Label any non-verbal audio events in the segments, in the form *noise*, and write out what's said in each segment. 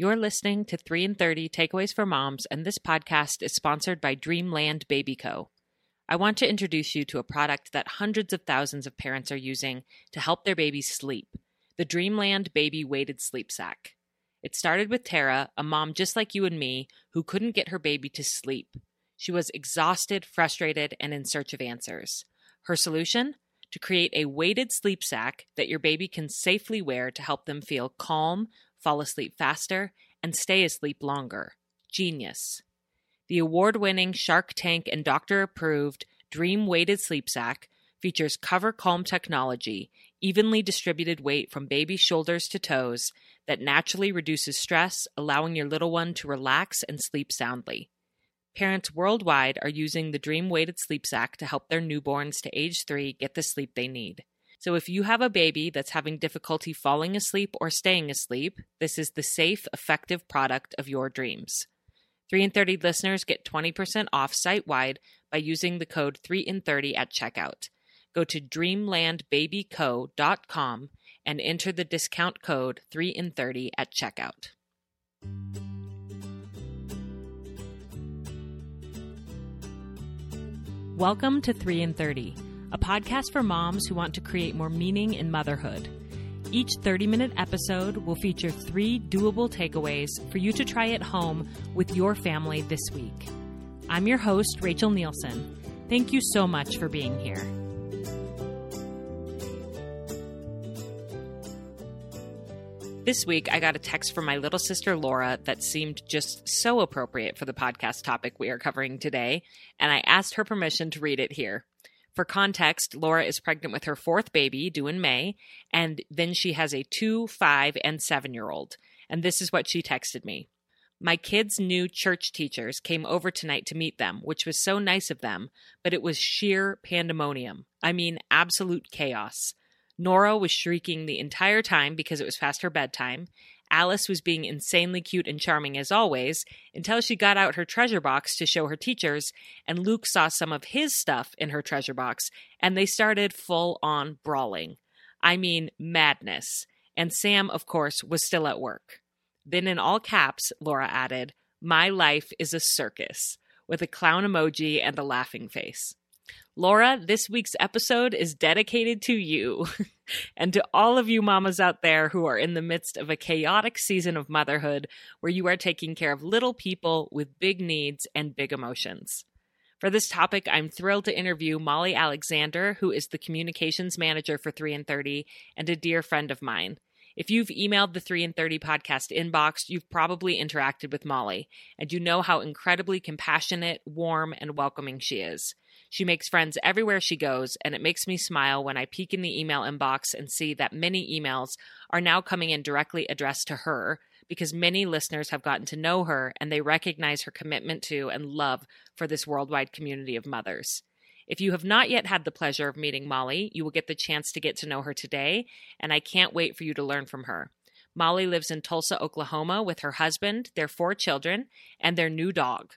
You're listening to 3 and 30 Takeaways for Moms, and this podcast is sponsored by Dreamland Baby Co. I want to introduce you to a product that hundreds of thousands of parents are using to help their babies sleep the Dreamland Baby Weighted Sleep Sack. It started with Tara, a mom just like you and me, who couldn't get her baby to sleep. She was exhausted, frustrated, and in search of answers. Her solution? To create a weighted sleep sack that your baby can safely wear to help them feel calm, fall asleep faster, and stay asleep longer. Genius. The award winning Shark Tank and doctor approved Dream Weighted Sleep Sack features Cover Calm technology, evenly distributed weight from baby's shoulders to toes that naturally reduces stress, allowing your little one to relax and sleep soundly. Parents worldwide are using the Dream Weighted Sleep Sack to help their newborns to age three get the sleep they need. So, if you have a baby that's having difficulty falling asleep or staying asleep, this is the safe, effective product of your dreams. 3 in 30 listeners get 20% off site wide by using the code 3 in 30 at checkout. Go to dreamlandbabyco.com and enter the discount code 3 in 30 at checkout. Welcome to 3 in 30, a podcast for moms who want to create more meaning in motherhood. Each 30 minute episode will feature three doable takeaways for you to try at home with your family this week. I'm your host, Rachel Nielsen. Thank you so much for being here. This week, I got a text from my little sister Laura that seemed just so appropriate for the podcast topic we are covering today, and I asked her permission to read it here. For context, Laura is pregnant with her fourth baby, due in May, and then she has a two, five, and seven year old. And this is what she texted me. My kids' new church teachers came over tonight to meet them, which was so nice of them, but it was sheer pandemonium. I mean, absolute chaos. Nora was shrieking the entire time because it was past her bedtime. Alice was being insanely cute and charming as always until she got out her treasure box to show her teachers, and Luke saw some of his stuff in her treasure box, and they started full on brawling. I mean, madness. And Sam, of course, was still at work. Then, in all caps, Laura added, My life is a circus, with a clown emoji and a laughing face. Laura, this week's episode is dedicated to you *laughs* and to all of you mamas out there who are in the midst of a chaotic season of motherhood where you are taking care of little people with big needs and big emotions. For this topic, I'm thrilled to interview Molly Alexander, who is the communications manager for 3 and 30 and a dear friend of mine. If you've emailed the 3 and 30 podcast inbox, you've probably interacted with Molly, and you know how incredibly compassionate, warm, and welcoming she is. She makes friends everywhere she goes, and it makes me smile when I peek in the email inbox and see that many emails are now coming in directly addressed to her because many listeners have gotten to know her and they recognize her commitment to and love for this worldwide community of mothers. If you have not yet had the pleasure of meeting Molly, you will get the chance to get to know her today, and I can't wait for you to learn from her. Molly lives in Tulsa, Oklahoma with her husband, their four children, and their new dog.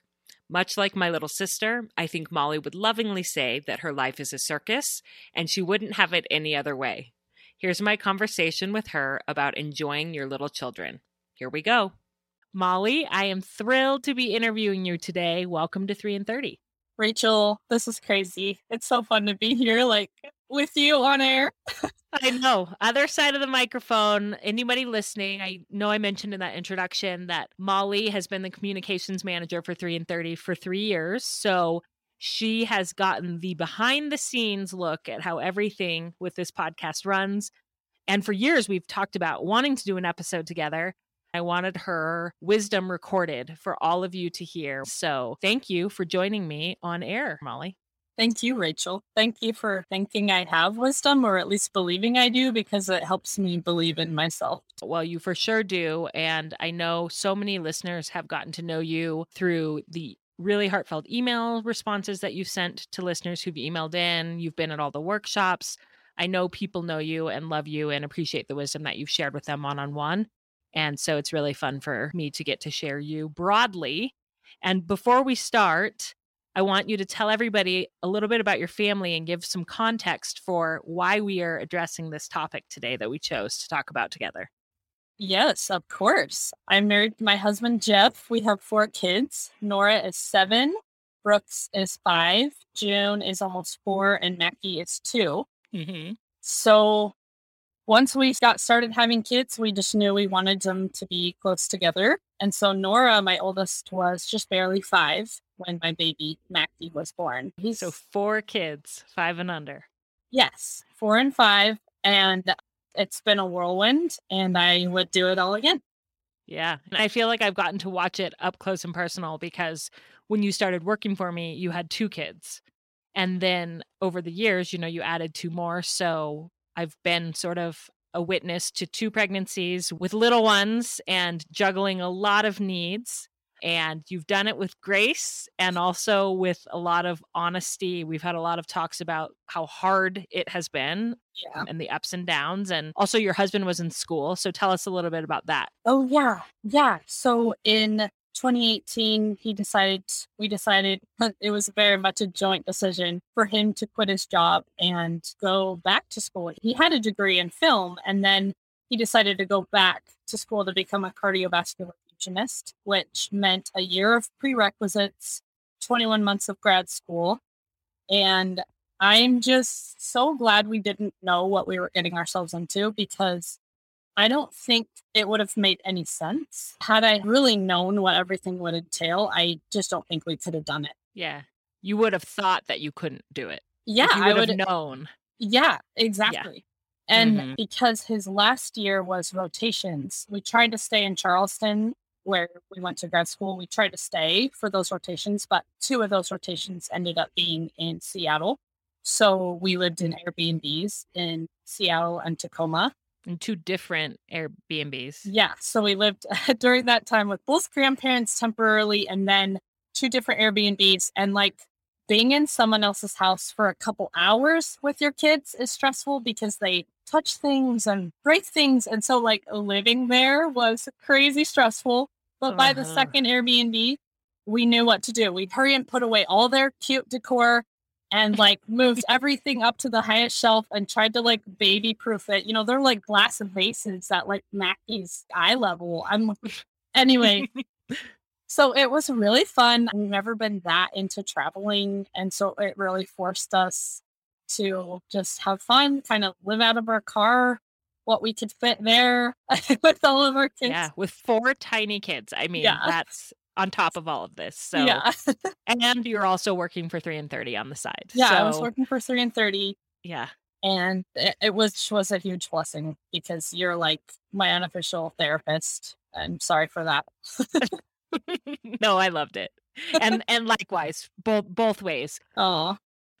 Much like my little sister, I think Molly would lovingly say that her life is a circus and she wouldn't have it any other way. Here's my conversation with her about enjoying your little children. Here we go. Molly, I am thrilled to be interviewing you today. Welcome to 3 and 30. Rachel, this is crazy. It's so fun to be here, like with you on air. *laughs* I know. Other side of the microphone, anybody listening, I know I mentioned in that introduction that Molly has been the communications manager for 3 and 30 for 3 years. So she has gotten the behind the scenes look at how everything with this podcast runs. And for years we've talked about wanting to do an episode together. I wanted her wisdom recorded for all of you to hear. So, thank you for joining me on air, Molly. Thank you, Rachel. Thank you for thinking I have wisdom or at least believing I do because it helps me believe in myself. Well, you for sure do. And I know so many listeners have gotten to know you through the really heartfelt email responses that you've sent to listeners who've emailed in. You've been at all the workshops. I know people know you and love you and appreciate the wisdom that you've shared with them one on one. And so it's really fun for me to get to share you broadly. And before we start, I want you to tell everybody a little bit about your family and give some context for why we are addressing this topic today that we chose to talk about together. Yes, of course. I'm married to my husband, Jeff. We have four kids. Nora is seven, Brooks is five, June is almost four, and Mackie is 2 Mm-hmm. So once we got started having kids, we just knew we wanted them to be close together. And so Nora, my oldest, was just barely five when my baby Maxie was born. He's so four kids, five and under. Yes, four and five. And it's been a whirlwind, and I would do it all again. Yeah. And I feel like I've gotten to watch it up close and personal because when you started working for me, you had two kids. And then over the years, you know, you added two more. So I've been sort of a witness to two pregnancies with little ones and juggling a lot of needs. And you've done it with grace and also with a lot of honesty. We've had a lot of talks about how hard it has been Yeah. and the ups and downs. And also, your husband was in school. So tell us a little bit about that. Oh, yeah. Yeah. So in 2018, he decided, we decided *laughs* it was very much a joint decision for him to quit his job and go back to school. He had a degree in film and then he decided to go back to school to become a cardiovascular perfusionist, which meant a year of prerequisites, 21 months of grad school. And I'm just so glad we didn't know what we were getting ourselves into because I don't think it would have made any sense. Had I really known what everything would entail, I just don't think we could have done it. Yeah. You would have thought that you couldn't do it. Yeah, you I would would have known. Yeah, exactly. And Mhm. because his last year was rotations, we tried to stay in Charleston where we went to grad school. We tried to stay for those rotations, but two of those rotations ended up being in Seattle. So we lived in Airbnbs in Seattle and Tacoma. In two different Airbnbs. Yeah. So we lived *laughs* during that time with both grandparents temporarily and then two different Airbnbs. And like being in someone else's house for a couple hours with your kids is stressful because they touch things and break things. And so like living there was crazy stressful. But by the Uh-huh. second Airbnb, we knew what to do. We'd hurry and put away all their cute decor and like moved everything up to the highest shelf and tried to like baby proof it. You know, they're like glass vases at like Mackie's eye level. I'm *laughs* anyway. *laughs* so it was really fun. We've never been that into traveling. And so it really forced us to just have fun, kind of live out of our car, what we could fit there *laughs* with all of our kids. Yeah, with four tiny kids. I mean, Yeah. that's on top of all of this. So, yeah. *laughs* and you're also working for three and thirty on the side. Yeah. I was working for three and 30. Yeah, and it, it was was a huge blessing because you're like my unofficial therapist. I'm sorry for that. *laughs* no, I loved it, and and likewise, both both ways. *laughs* Oh,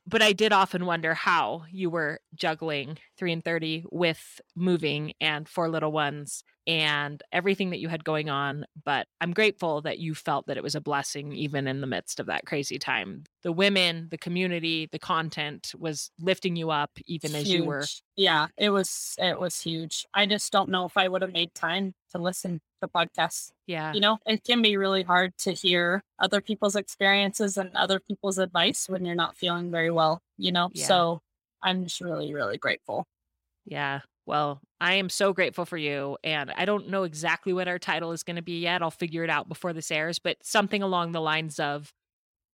But I did often wonder how you were juggling three and thirty with moving and four little ones and everything that you had going on. But I'm grateful that you felt that it was a blessing, even in the midst of that crazy time. The women, the community, the content was lifting you up, even as you were. Yeah, it was it was huge. I just don't know if I would have made time to listen to podcasts. Yeah. You know, it can be really hard to hear other people's experiences and other people's advice when you're not feeling very well. You know, Yeah. so I'm just really really grateful. Yeah. Well, I am so grateful for you. And I don't know exactly what our title is going to be yet. I'll figure it out before this airs, but something along the lines of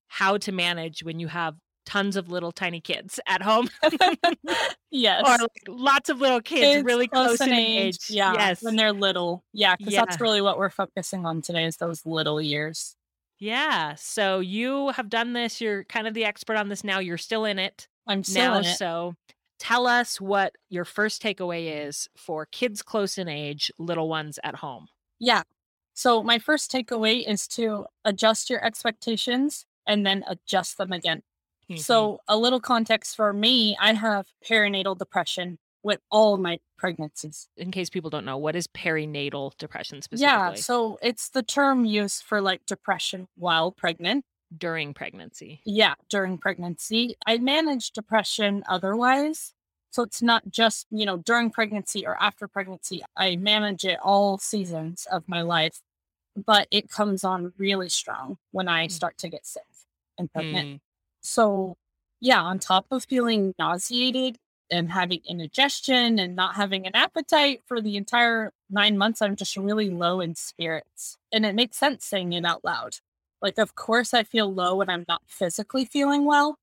how to manage when you have tons of little tiny kids at home *laughs* yes. or like lots of little kids, really close, in age. Yeah, Yes. when they're little. Yeah, because Yeah. that's really what we're focusing on today is those little years. yeah. So you have done this. You're kind of the expert on this now. You're still in it I'm still now. in it. So tell us what your first takeaway is for kids close in age, little ones at home. Yeah. So my first takeaway is to adjust your expectations and then adjust them again. Mhm. So a little context for me, I have perinatal depression with all my pregnancies. in case people don't know, what is perinatal depression specifically? Yeah, so it's the term used for like depression while pregnant. during pregnancy? Yeah, during pregnancy. I manage depression otherwise. So it's not just, you know, during pregnancy or after pregnancy. I manage it all seasons of my life, but it comes on really strong when I Mm. start to get sick and pregnant. Mm, So, yeah, on top of feeling nauseated and having indigestion and not having an appetite for the entire nine months, I'm just really low in spirits. And it makes sense saying it out loud. Like, of course, I feel low when I'm not physically feeling well,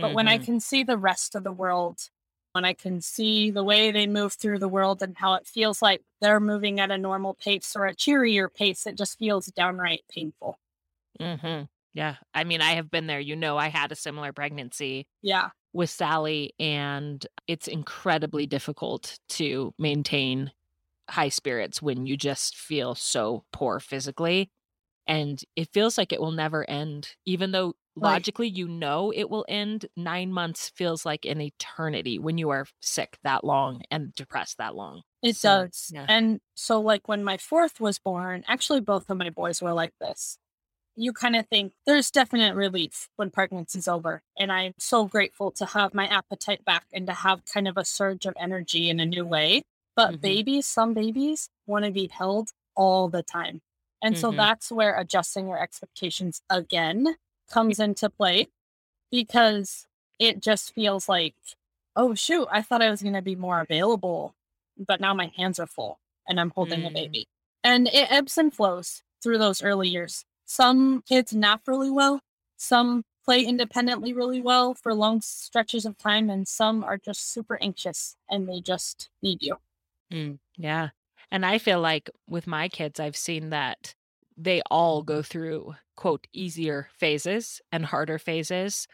but when I mhm. can see the rest of the world, when I can see the way they move through the world and how it feels like they're moving at a normal pace or a cheerier pace, it just feels downright painful. Mhm. Yeah. I mean, I have been there. You know, I had a similar pregnancy Yeah. with Sally, and it's incredibly difficult to maintain high spirits when you just feel so poor physically. And it feels like it will never end. Even though Right. logically you know it will end, nine months feels like an eternity when you are sick that long and depressed that long. It So, does. yeah. And so, like, when my fourth was born, actually, both of my boys were like this. You kind of think there's definite relief when pregnancy's over. And I'm so grateful to have my appetite back and to have kind of a surge of energy in a new way. But Mhm. babies, some babies want to be held all the time. And so Mhm. that's where adjusting your expectations again comes into play because it just feels like, oh, shoot, I thought I was going to be more available but now my hands are full and I'm holding a Mm. baby. And it ebbs and flows through those early years. Some kids nap really well, some play independently really well for long stretches of time, and some are just super anxious and they just need you. Mm, yeah. And I feel like with my kids, I've seen that they all go through, quote, easier phases and harder phases.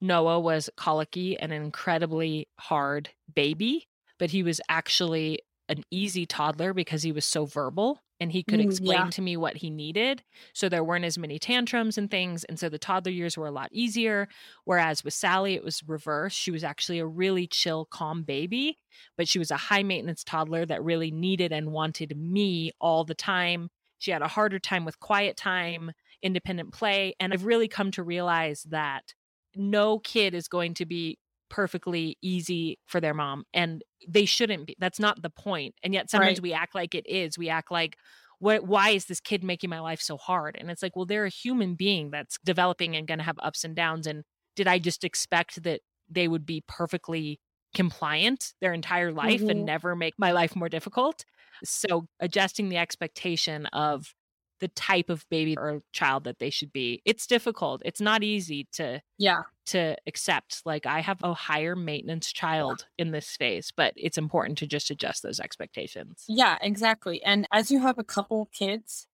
Noah was colicky and an incredibly hard baby, but he was actually an easy toddler because he was so verbal and he could Mm, explain yeah. to me what he needed. So there weren't as many tantrums and things. And so the toddler years were a lot easier. Whereas with Sally, it was reverse. She was actually a really chill, calm baby, but she was a high maintenance toddler that really needed and wanted me all the time. She had a harder time with quiet time, independent play. And I've really come to realize that no kid is going to be perfectly easy for their mom and they shouldn't be that's not the point and yet sometimes Right. we act like it is we act like what why is this kid making my life so hard and it's like well they're a human being that's developing and going to have ups and downs and did i just expect that they would be perfectly compliant their entire life Mhm. and never make my life more difficult so adjusting the expectation of the type of baby or child that they should be it's difficult it's not easy to Yeah. to accept like i have a higher maintenance child in this phase but it's important to just adjust those expectations Yeah, exactly. And as you have a couple kids,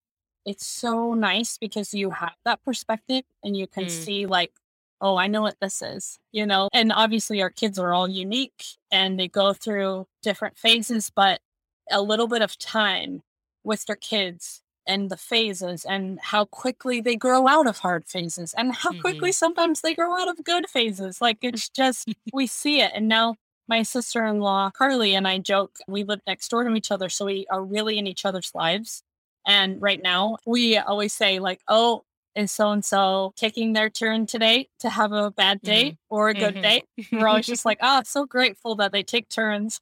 it's so nice because you have that perspective and you can Mm. see, like, oh, I know what this is, you know? And obviously, our kids are all unique and they go through different phases, but a little bit of time with their kids and the phases and how quickly they grow out of hard phases and how quickly mm-hmm. sometimes they grow out of good phases. Like, mm. it's just, we see it. And now, my sister in law, Carly, and I joke, we live next door to each other. So we are really in each other's lives. And right now, we always say, like, oh, is so and so taking their turn today to have a bad day mm-hmm. or a good Mhm. day? We're always just like, oh, so grateful that they take turns.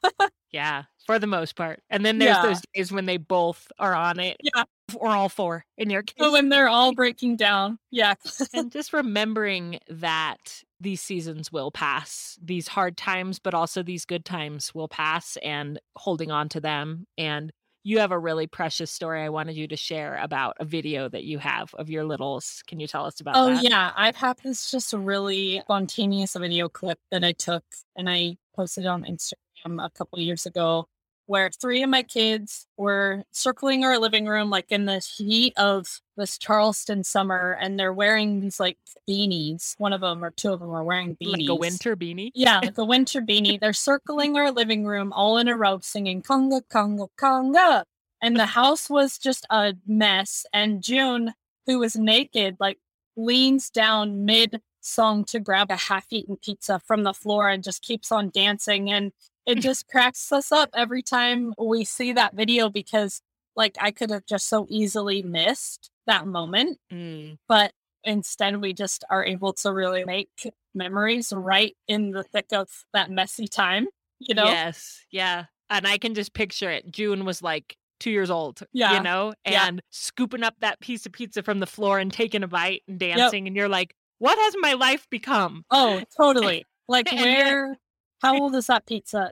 yeah for the most part and then there's Yeah. those days when they both are on it yeah. Or all four in your case So when they're all *laughs* breaking down. Yeah. and just remembering that these seasons will pass these hard times but also these good times will pass and holding on to them and you have a really precious story i wanted you to share about a video that you have of your littles can you tell us about Oh that yeah, I've had this just a really spontaneous video clip that I took and I posted on Instagram a couple years ago where three of my kids were circling our living room like in the heat of this Charleston summer and they're wearing these like beanies. One of them or two of them are wearing beanies. *laughs* like a winter beanie Yeah, like a *laughs* winter beanie. They're circling our living room all in a row singing conga, conga, conga. And the house was just a mess. And June, who was naked, like leans down mid song to grab a half eaten pizza from the floor and just keeps on dancing. And it just cracks us up every time we see that video because, like, I could have just so easily missed that moment Mm, but instead we just are able to really make memories right in the thick of that messy time, you know? Yes. Yeah. And I can just picture it. June was like two years old, Yeah. you know, Yeah. and scooping up that piece of pizza from the floor and taking a bite and dancing. And you're like, what has my life become? Oh, *laughs* totally. Like where how old is that pizza?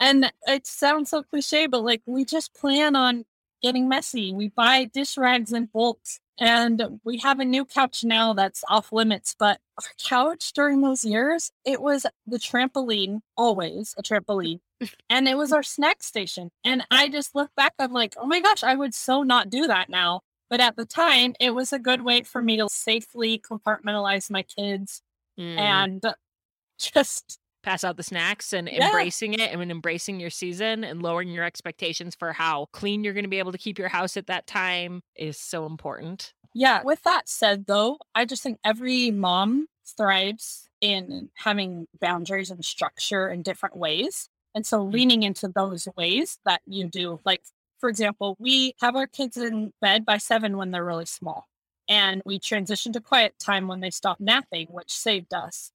And it sounds so cliche, but like we just plan on getting messy. We buy dish rags in bulk and we have a new couch now that's off limits. But our couch during those years, it was the trampoline, always a trampoline. and it was our snack station. And I just look back, I'm like, oh my gosh, I would so not do that now. But at the time, it was a good way for me to safely compartmentalize my kids Mm. and just pass out the snacks and Yeah. embracing it and embracing your season and lowering your expectations for how clean you're going to be able to keep your house at that time is so important. yeah with that said though i just think every mom thrives in having boundaries and structure in different ways and so mm. leaning into those ways that you do like for example we have our kids in bed by seven when they're really small and we transition to quiet time when they stop napping which saved us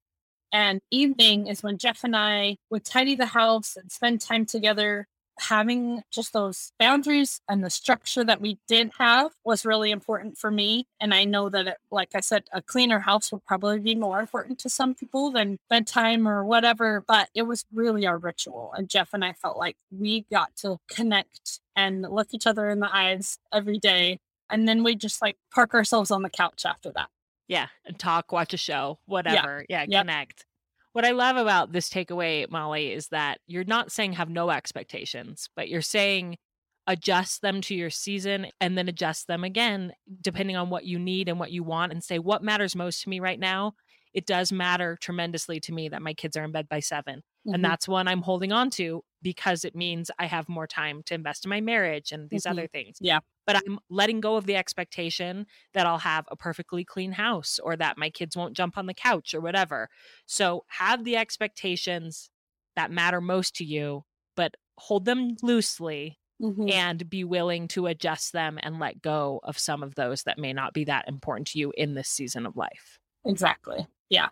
and evening is when jeff and i would tidy the house and spend time together having just those boundaries and the structure that we did have was really important for me. And I know that, it, like I said, a cleaner house would probably be more important to some people than bedtime or whatever, but it was really our ritual. And Jeff and I felt like we got to connect and look each other in the eyes every day. And then we just like park ourselves on the couch after that. Yeah. And talk, watch a show, whatever. Yeah. Yep. connect. What I love about this takeaway, Molly, is that you're not saying have no expectations, but you're saying adjust them to your season and then adjust them again, depending on what you need and what you want, and say, what matters most to me right now? It does matter tremendously to me that my kids are in bed by 7 Mhm. And that's one I'm holding on to because it means I have more time to invest in my marriage and these Mhm. other things. Yeah. But I'm letting go of the expectation that I'll have a perfectly clean house or that my kids won't jump on the couch or whatever. So have the expectations that matter most to you, but hold them loosely Mhm. and be willing to adjust them and let go of some of those that may not be that important to you in this season of life. Exactly. Yeah.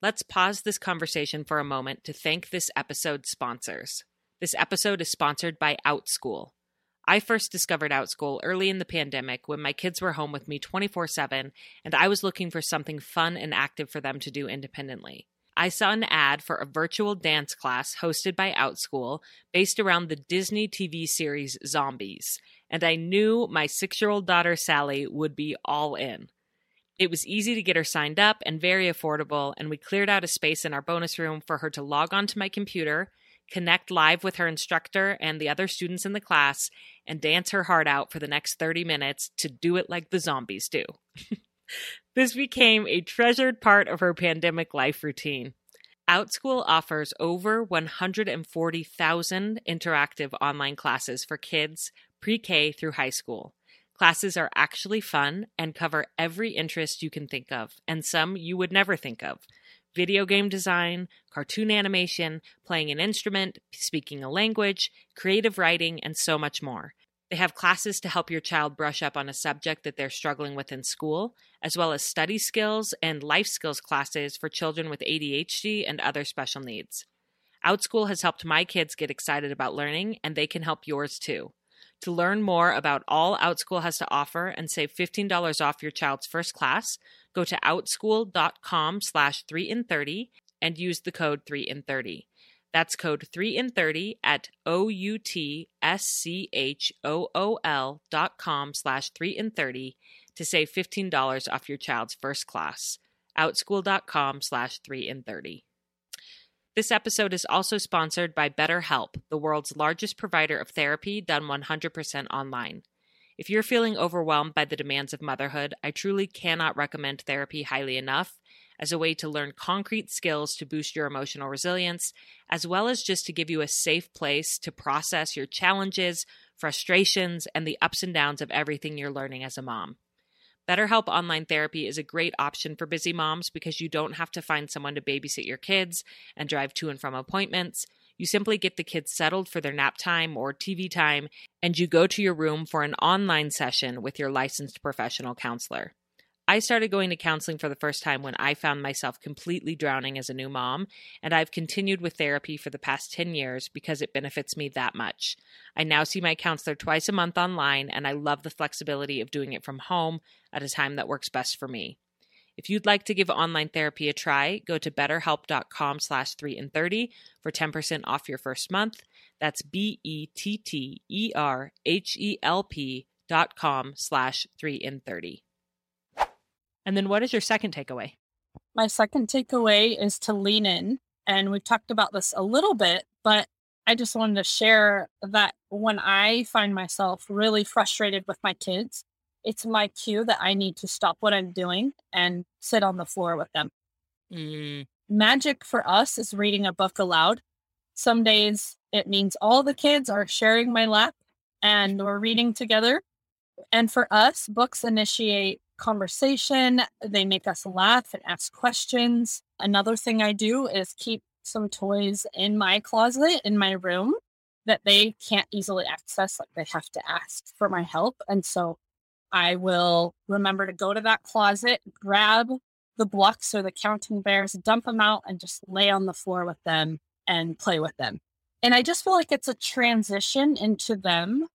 Let's pause this conversation for a moment to thank this episode's sponsors. This episode is sponsored by OutSchool. I first discovered OutSchool early in the pandemic when my kids were home with me 24 7 and I was looking for something fun and active for them to do independently. I saw an ad for a virtual dance class hosted by OutSchool based around the Disney TV series Zombies, and I knew my six year old daughter Sally would be all in. It was easy to get her signed up and very affordable, and we cleared out a space in our bonus room for her to log onto my computer, connect live with her instructor and the other students in the class, and dance her heart out for the next 30 minutes to do it like the zombies do. *laughs* this became a treasured part of her pandemic life routine. OutSchool offers over 140,000 interactive online classes for kids pre K through high school. Classes are actually fun and cover every interest you can think of, and some you would never think of video game design, cartoon animation, playing an instrument, speaking a language, creative writing, and so much more. They have classes to help your child brush up on a subject that they're struggling with in school, as well as study skills and life skills classes for children with ADHD and other special needs. OutSchool has helped my kids get excited about learning, and they can help yours too. To learn more about all OutSchool has to offer and save $15 off your child's first class, go to outschool.com slash 3 in 30 and use the code 3 in 30. That's code 3 in 30 at O-U-T-S-C-H-O-O-L dot com slash 3 in 30 to save $15 off your child's first class. Outschool.com slash 3 in 30. This episode is also sponsored by BetterHelp, the world's largest provider of therapy done 100% online. If you're feeling overwhelmed by the demands of motherhood, I truly cannot recommend therapy highly enough as a way to learn concrete skills to boost your emotional resilience, as well as just to give you a safe place to process your challenges, frustrations, and the ups and downs of everything you're learning as a mom. BetterHelp Online Therapy is a great option for busy moms because you don't have to find someone to babysit your kids and drive to and from appointments. You simply get the kids settled for their nap time or TV time, and you go to your room for an online session with your licensed professional counselor. I started going to counseling for the first time when I found myself completely drowning as a new mom, and I've continued with therapy for the past 10 years because it benefits me that much. I now see my counselor twice a month online, and I love the flexibility of doing it from home at a time that works best for me. If you'd like to give online therapy a try, go to betterhelp.com slash 3 and 30 for 10% off your first month. That's B-E-T-T-E-R-H-E-L-P dot com slash 3 and 30. And then what is your second takeaway? My second takeaway is to lean in. And we've talked about this a little bit, but I just wanted to share that when I find myself really frustrated with my kids, it's my cue that I need to stop what I'm doing and sit on the floor with them. Mm. Magic for us is reading a book aloud. Some days it means all the kids are sharing my lap and we're reading together. And for us, books initiate conversation. They make us laugh and ask questions. Another thing I do is keep some toys in my closet in my room that they can't easily access. Like they have to ask for my help. And so I will remember to go to that closet, grab the blocks or the counting bears, dump them out, and just lay on the floor with them and play with them. And I just feel like it's a transition into them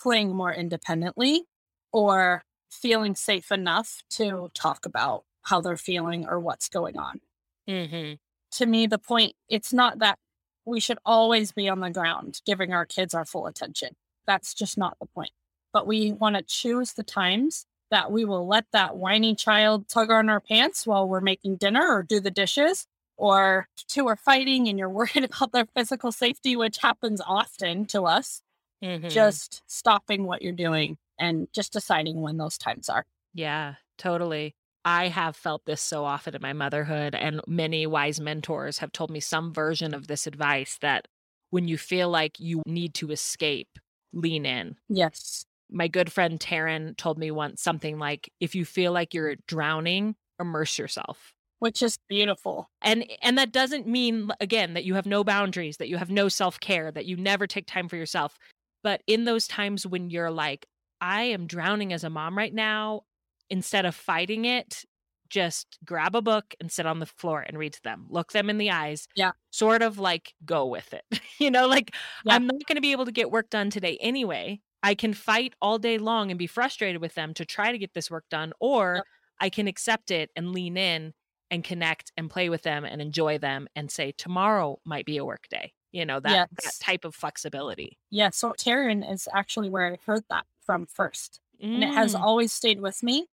playing more independently or feeling safe enough to talk about how they're feeling or what's going on. Mm-hmm. To me, the point, it's not that we should always be on the ground giving our kids our full attention. That's just not the point. But we want to choose the times that we will let that whiny child tug on our pants while we're making dinner or do the dishes, or two are fighting and you're *laughs* worried about their physical safety, which happens often to us. Mm-hmm. Just stopping what you're doing and just deciding when those times are. Yeah, totally. I have felt this so often in my motherhood, and many wise mentors have told me some version of this advice that when you feel like you need to escape, lean in. Yes. My good friend Taryn told me once something like, if you feel like you're drowning, immerse yourself. Which is beautiful. And and that doesn't mean again that you have no boundaries, that you have no self-care, that you never take time for yourself. But in those times when you're like, I am drowning as a mom right now. Instead of fighting it, just grab a book and sit on the floor and read to them. Look them in the eyes. Yeah. Sort of like go with it. *laughs* you know, like Yeah. I'm not going to be able to get work done today anyway. I can fight all day long and be frustrated with them to try to get this work done, or Yep. I can accept it and lean in and connect and play with them and enjoy them and say tomorrow might be a work day. You know, that that type of flexibility. Yeah. So Taryn is actually where I heard that from first. And it has Mm. always stayed with me.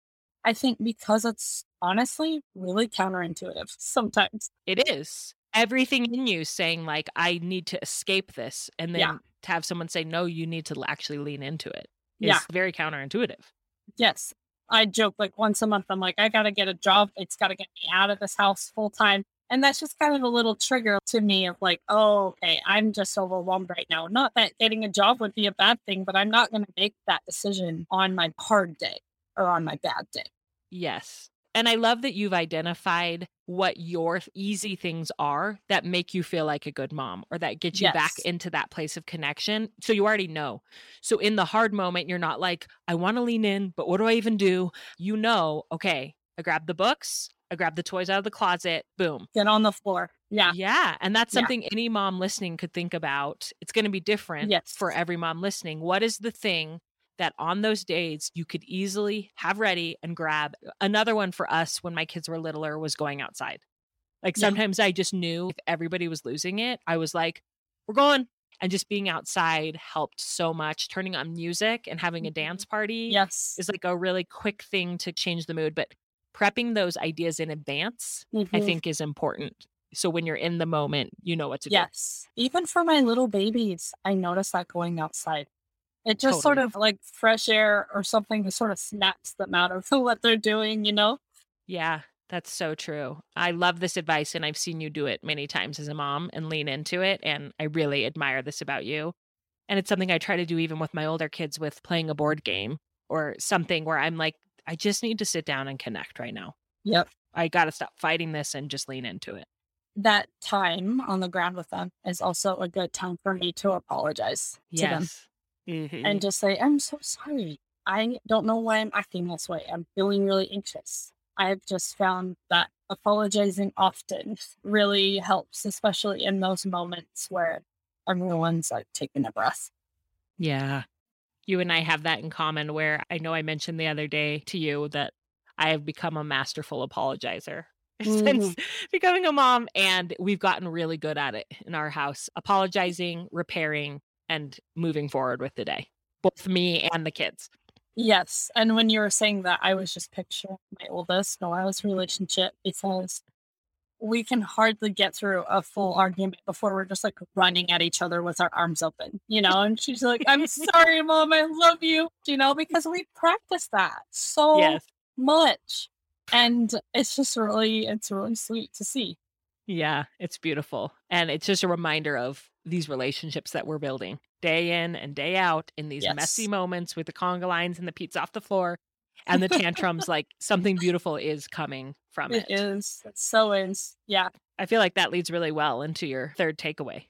I think because it's honestly really counterintuitive *laughs* sometimes. It is. Everything in you saying like I need to escape this and then Yeah. to have someone say no, you need to actually lean into it. it is Yeah. very counterintuitive. Yes. I joke like once a month, I'm like, I got to get a job. It's got to get me out of this house full time. And that's just kind of a little trigger to me of like, oh, okay, I'm just overwhelmed right now. Not that getting a job would be a bad thing, but I'm not going to make that decision on my hard day or on my bad day. Yes. And I love that you've identified what your easy things are that make you feel like a good mom or that get you back into that place of connection. So you already know. So in the hard moment, you're not like, I want to lean in, but what do I even do? You know, okay, I grab the books, I grab the toys out of the closet, boom. Get on the floor. Yeah. Yeah. And that's Yeah. something any mom listening could think about. It's going to be different Yes. for every mom listening. What is the thing that on those days you could easily have ready and grab? Another one for us when my kids were littler was going outside. Like Yeah. sometimes I just knew if everybody was losing it, I was like, we're going. And just being outside helped so much. Turning on music and having a dance mm-hmm. party Yes. is like a really quick thing to change the mood. But prepping those ideas in advance, I Mhm. think, is important. So when you're in the moment, you know what to do. Yes. Even for my little babies, I notice that going outside. It just sort of like fresh air or something that sort of snaps them out of *laughs* what they're doing, you know? Yeah, that's so true. I love this advice and I've seen you do it many times as a mom and lean into it. And I really admire this about you. And it's something I try to do even with my older kids with playing a board game or something where I'm like, I just need to sit down and connect right now. Yep. I got to stop fighting this and just lean into it. That time on the ground with them is also a good time for me to apologize to them Yes. Mhm. and just say, I'm so sorry. I don't know why I'm acting this way. I'm feeling really anxious. I've just found that apologizing often really helps, especially in those moments where everyone's like taking a breath. Yeah. You and I have that in common where I know I mentioned the other day to you that I have become a masterful apologizer *laughs* mm-hmm. since becoming a mom. And we've gotten really good at it in our house apologizing, repairing, and moving forward with the day, both me and the kids. Yes. And when you were saying that, I was just picturing my oldest Nora's relationship because we can hardly get through a full argument before we're just like running at each other with our arms open, you know? And she's like, I'm *laughs* sorry, mom, I love you, you know, because we practice that so yes. much. And it's just really, it's really sweet to see. Yeah, it's beautiful. And it's just a reminder of these relationships that we're building day in and day out in these yes. messy moments with the conga lines and the pizza off the floor and the tantrums like something beautiful is coming from it. It is. It so is. Yeah. I feel like that leads really well into your third takeaway.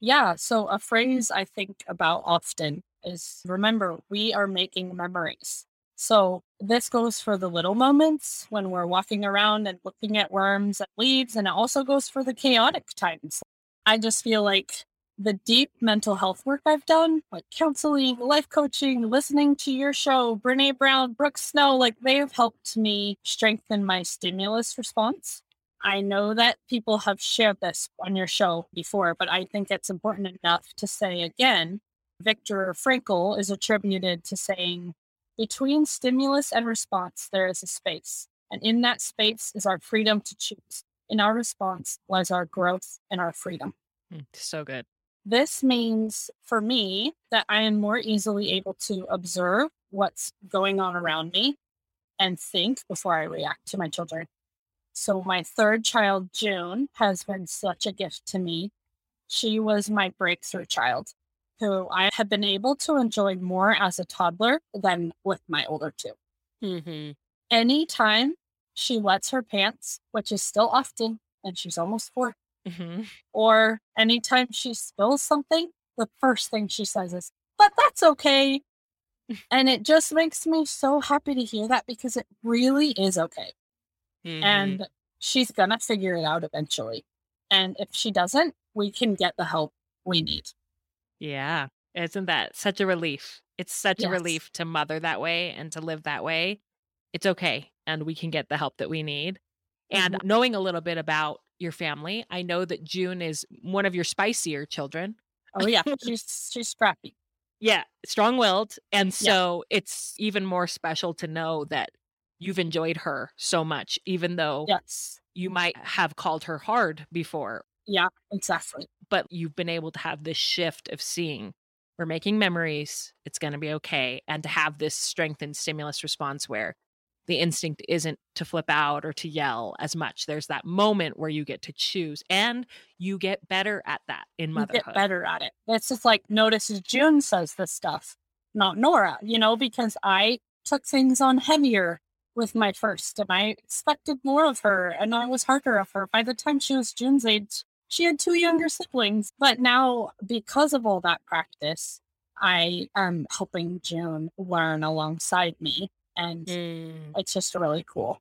Yeah. So, a phrase I think about often is remember, we are making memories. So, this goes for the little moments when we're walking around and looking at worms and leaves, and it also goes for the chaotic times. I just feel like the deep mental health work I've done, like counseling, life coaching, listening to your show, Brene Brown, Brooke Snow, like they have helped me strengthen my stimulus response. I know that people have shared this on your show before, but I think it's important enough to say again. Viktor Frankl is attributed to saying, between stimulus and response, there is a space. And in that space is our freedom to choose. In our response lies our growth and our freedom. Mm, so good. This means for me that I am more easily able to observe what's going on around me and think before I react to my children. So, my third child, June, has been such a gift to me. She was my breakthrough child who I have been able to enjoy more as a toddler than with my older 2 mm-hmm. Anytime she wets her pants, which is still often, and she's almost 4 Mm-hmm. Or anytime she spills something, the first thing she says is, but that's okay. *laughs* and it just makes me so happy to hear that because it really is okay. Mm-hmm. And she's going to figure it out eventually. And if she doesn't, we can get the help we need. Yeah. Isn't that such a relief? It's such yes. a relief to mother that way and to live that way. It's okay. And we can get the help that we need. And mm-hmm. knowing a little bit about your family. I know that June is one of your spicier children. Oh yeah, she's she's scrappy. Yeah, strong-willed, and so yeah. it's even more special to know that you've enjoyed her so much, even though yes, you might have called her hard before. Yeah, exactly. But you've been able to have this shift of seeing we're making memories. It's going to be okay, and to have this strengthened stimulus response where the instinct isn't to flip out or to yell as much. There's that moment where you get to choose and you get better at that in motherhood. You get better at it. It's just like notice June says this stuff, not Nora, you know, because I took things on heavier with my first and I expected more of her and I was harder of her. By the time she was June's age, she had two younger siblings. But now, because of all that practice, I am helping June learn alongside me and mm. it's just really cool.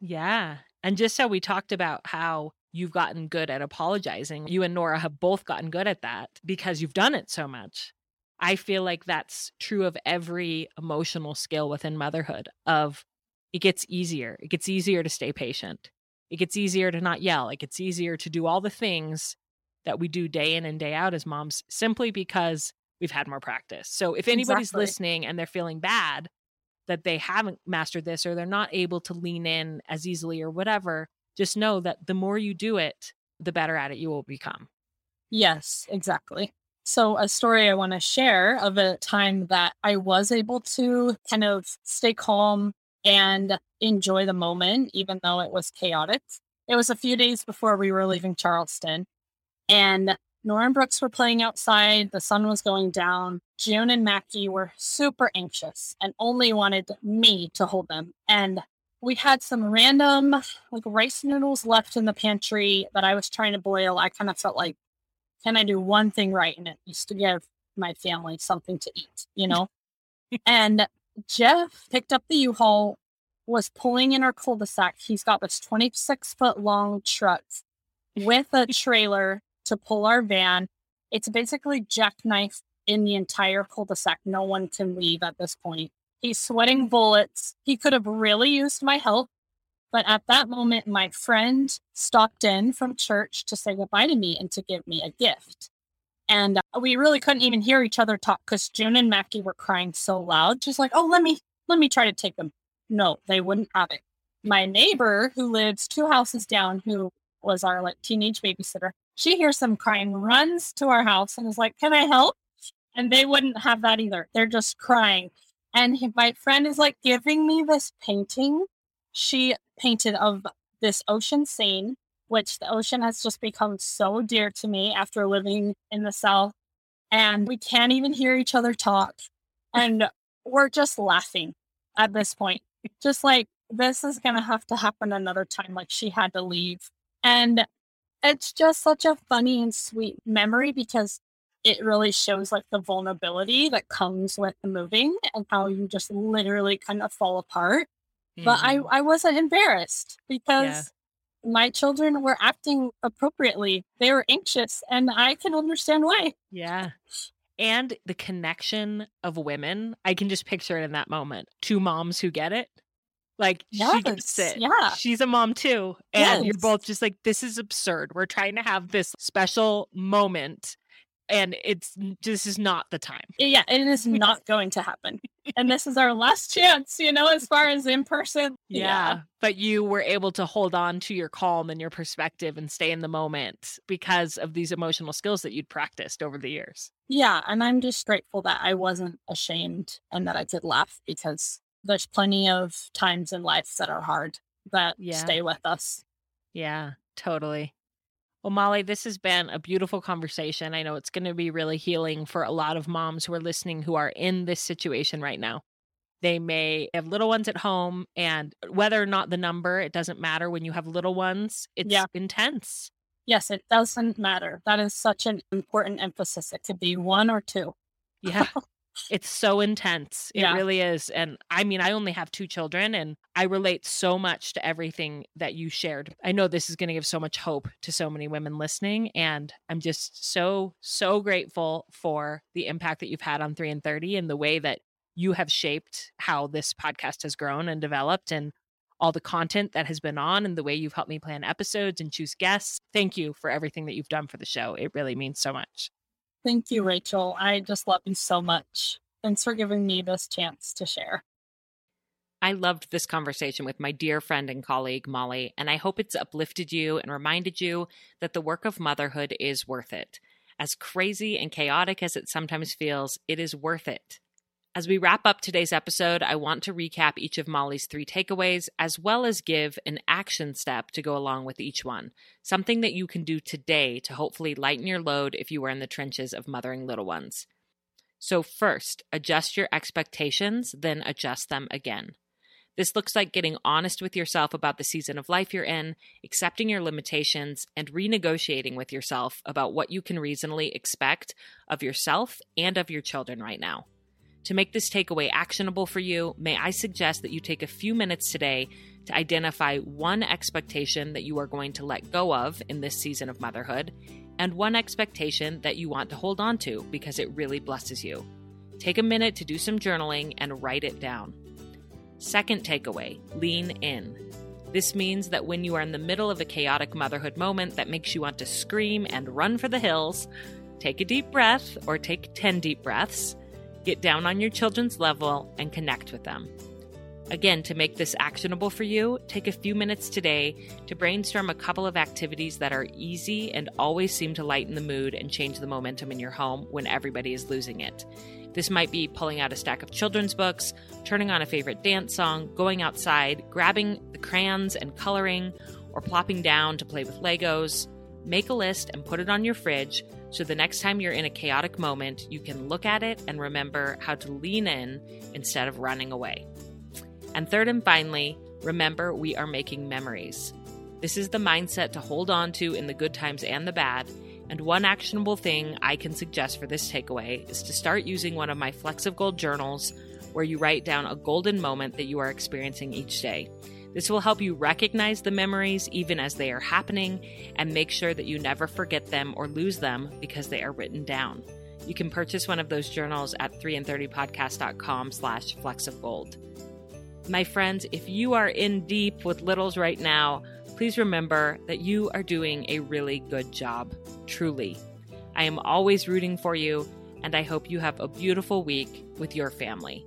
Yeah. And just so we talked about how you've gotten good at apologizing, you and Nora have both gotten good at that because you've done it so much. I feel like that's true of every emotional skill within motherhood of it gets easier. It gets easier to stay patient. It gets easier to not yell. It gets easier to do all the things that we do day in and day out as moms simply because we've had more practice. So if anybody's exactly. listening and they're feeling bad that they haven't mastered this or they're not able to lean in as easily or whatever, just know that the more you do it, the better at it you will become. Yes, exactly. So, a story I want to share of a time that I was able to kind of stay calm and enjoy the moment, even though it was chaotic. It was a few days before we were leaving Charleston. And Nora and Brooks were playing outside. The sun was going down. June and Mackie were super anxious and only wanted me to hold them. And we had some random like rice noodles left in the pantry that I was trying to boil. I kind of felt like, can I do one thing right? And it used to give my family something to eat, you know? *laughs* and Jeff picked up the U-Haul, was pulling in our cul-de-sac. He's got this 26 foot long truck with a trailer to pull our van. It's basically jackknife in the entire cul-de-sac. No one can leave at this point. He's sweating bullets. He could have really used my help. But at that moment, my friend stopped in from church to say goodbye to me and to give me a gift. And uh, we really couldn't even hear each other talk because June and Mackie were crying so loud. She's like, "Oh, let me let me try to take them." No, they wouldn't have it. My neighbor, who lives two houses down, who was our like teenage babysitter, she hears them crying, runs to our house, and is like, "Can I help?" And they wouldn't have that either. They're just crying. And he, my friend is like giving me this painting she painted of this ocean scene, which the ocean has just become so dear to me after living in the South. And we can't even hear each other talk. And we're just laughing at this point. Just like, this is going to have to happen another time. Like, she had to leave. And it's just such a funny and sweet memory because it really shows like the vulnerability that comes with moving and how you just literally kind of fall apart. But I, Mhm. I wasn't embarrassed because my children were acting appropriately. They were anxious, and I can understand why. Yeah. And the connection of women, I can just picture it in that moment. Two moms who get it. Like she gets it. yeah. She's a mom too. And you're both just like, this is absurd. We're trying to have this special moment. And it's this is not the time. Yeah, it is *laughs* not going to happen. And this is our last chance, you know, as far as in person. Yeah. But you were able to hold on to your calm and your perspective and stay in the moment because of these emotional skills that you'd practiced over the years. Yeah. And I'm just grateful that I wasn't ashamed and that I could laugh because there's plenty of times in life that are hard that Yeah. stay with us. Yeah, totally. Well, Molly, this has been a beautiful conversation. I know it's going to be really healing for a lot of moms who are listening who are in this situation right now. They may have little ones at home, and uh, whether or not the number, it doesn't matter. When you have little ones, it's Yeah. intense. Yes, it doesn't matter. That is such an important emphasis. It could be one or two. Yeah. It's so intense. It Yeah. really is. And I mean, I only have two children and I relate so much to everything that you shared. I know this is going to give so much hope to so many women listening. And I'm just so, so grateful for the impact that you've had on 3 in 30 and the way that you have shaped how this podcast has grown and developed and all the content that has been on and the way you've helped me plan episodes and choose guests. Thank you for everything that you've done for the show. It really means so much. Thank you, Rachel. I just love you so much. Thanks for giving me this chance to share. I loved this conversation with my dear friend and colleague, Molly, and I hope it's uplifted you and reminded you that the work of motherhood is worth it. As crazy and chaotic as it sometimes feels, it is worth it. As we wrap up today's episode, I want to recap each of Molly's three takeaways, as well as give an action step to go along with each one. Something that you can do today to hopefully lighten your load if you are in the trenches of mothering little ones. So, first, adjust your expectations, then adjust them again. This looks like getting honest with yourself about the season of life you're in, accepting your limitations, and renegotiating with yourself about what you can reasonably expect of yourself and of your children right now. To make this takeaway actionable for you, may I suggest that you take a few minutes today to identify one expectation that you are going to let go of in this season of motherhood and one expectation that you want to hold on to because it really blesses you. Take a minute to do some journaling and write it down. Second takeaway lean in. This means that when you are in the middle of a chaotic motherhood moment that makes you want to scream and run for the hills, take a deep breath or take 10 deep breaths, get down on your children's level, and connect with them. Again, to make this actionable for you, take a few minutes today to brainstorm a couple of activities that are easy and always seem to lighten the mood and change the momentum in your home when everybody is losing it. This might be pulling out a stack of children's books, turning on a favorite dance song, going outside, grabbing the crayons and coloring, or plopping down to play with Legos. Make a list and put it on your fridge so the next time you're in a chaotic moment, you can look at it and remember how to lean in instead of running away. And third and finally, remember we are making memories. This is the mindset to hold on to in the good times and the bad. And one actionable thing I can suggest for this takeaway is to start using one of my Flexigold journals where you write down a golden moment that you are experiencing each day. This will help you recognize the memories even as they are happening and make sure that you never forget them or lose them because they are written down. You can purchase one of those journals at 3in30podcast.com slash flexofgold. My friends, if you are in deep with littles right now, please remember that you are doing a really good job. Truly. I am always rooting for you, and I hope you have a beautiful week with your family.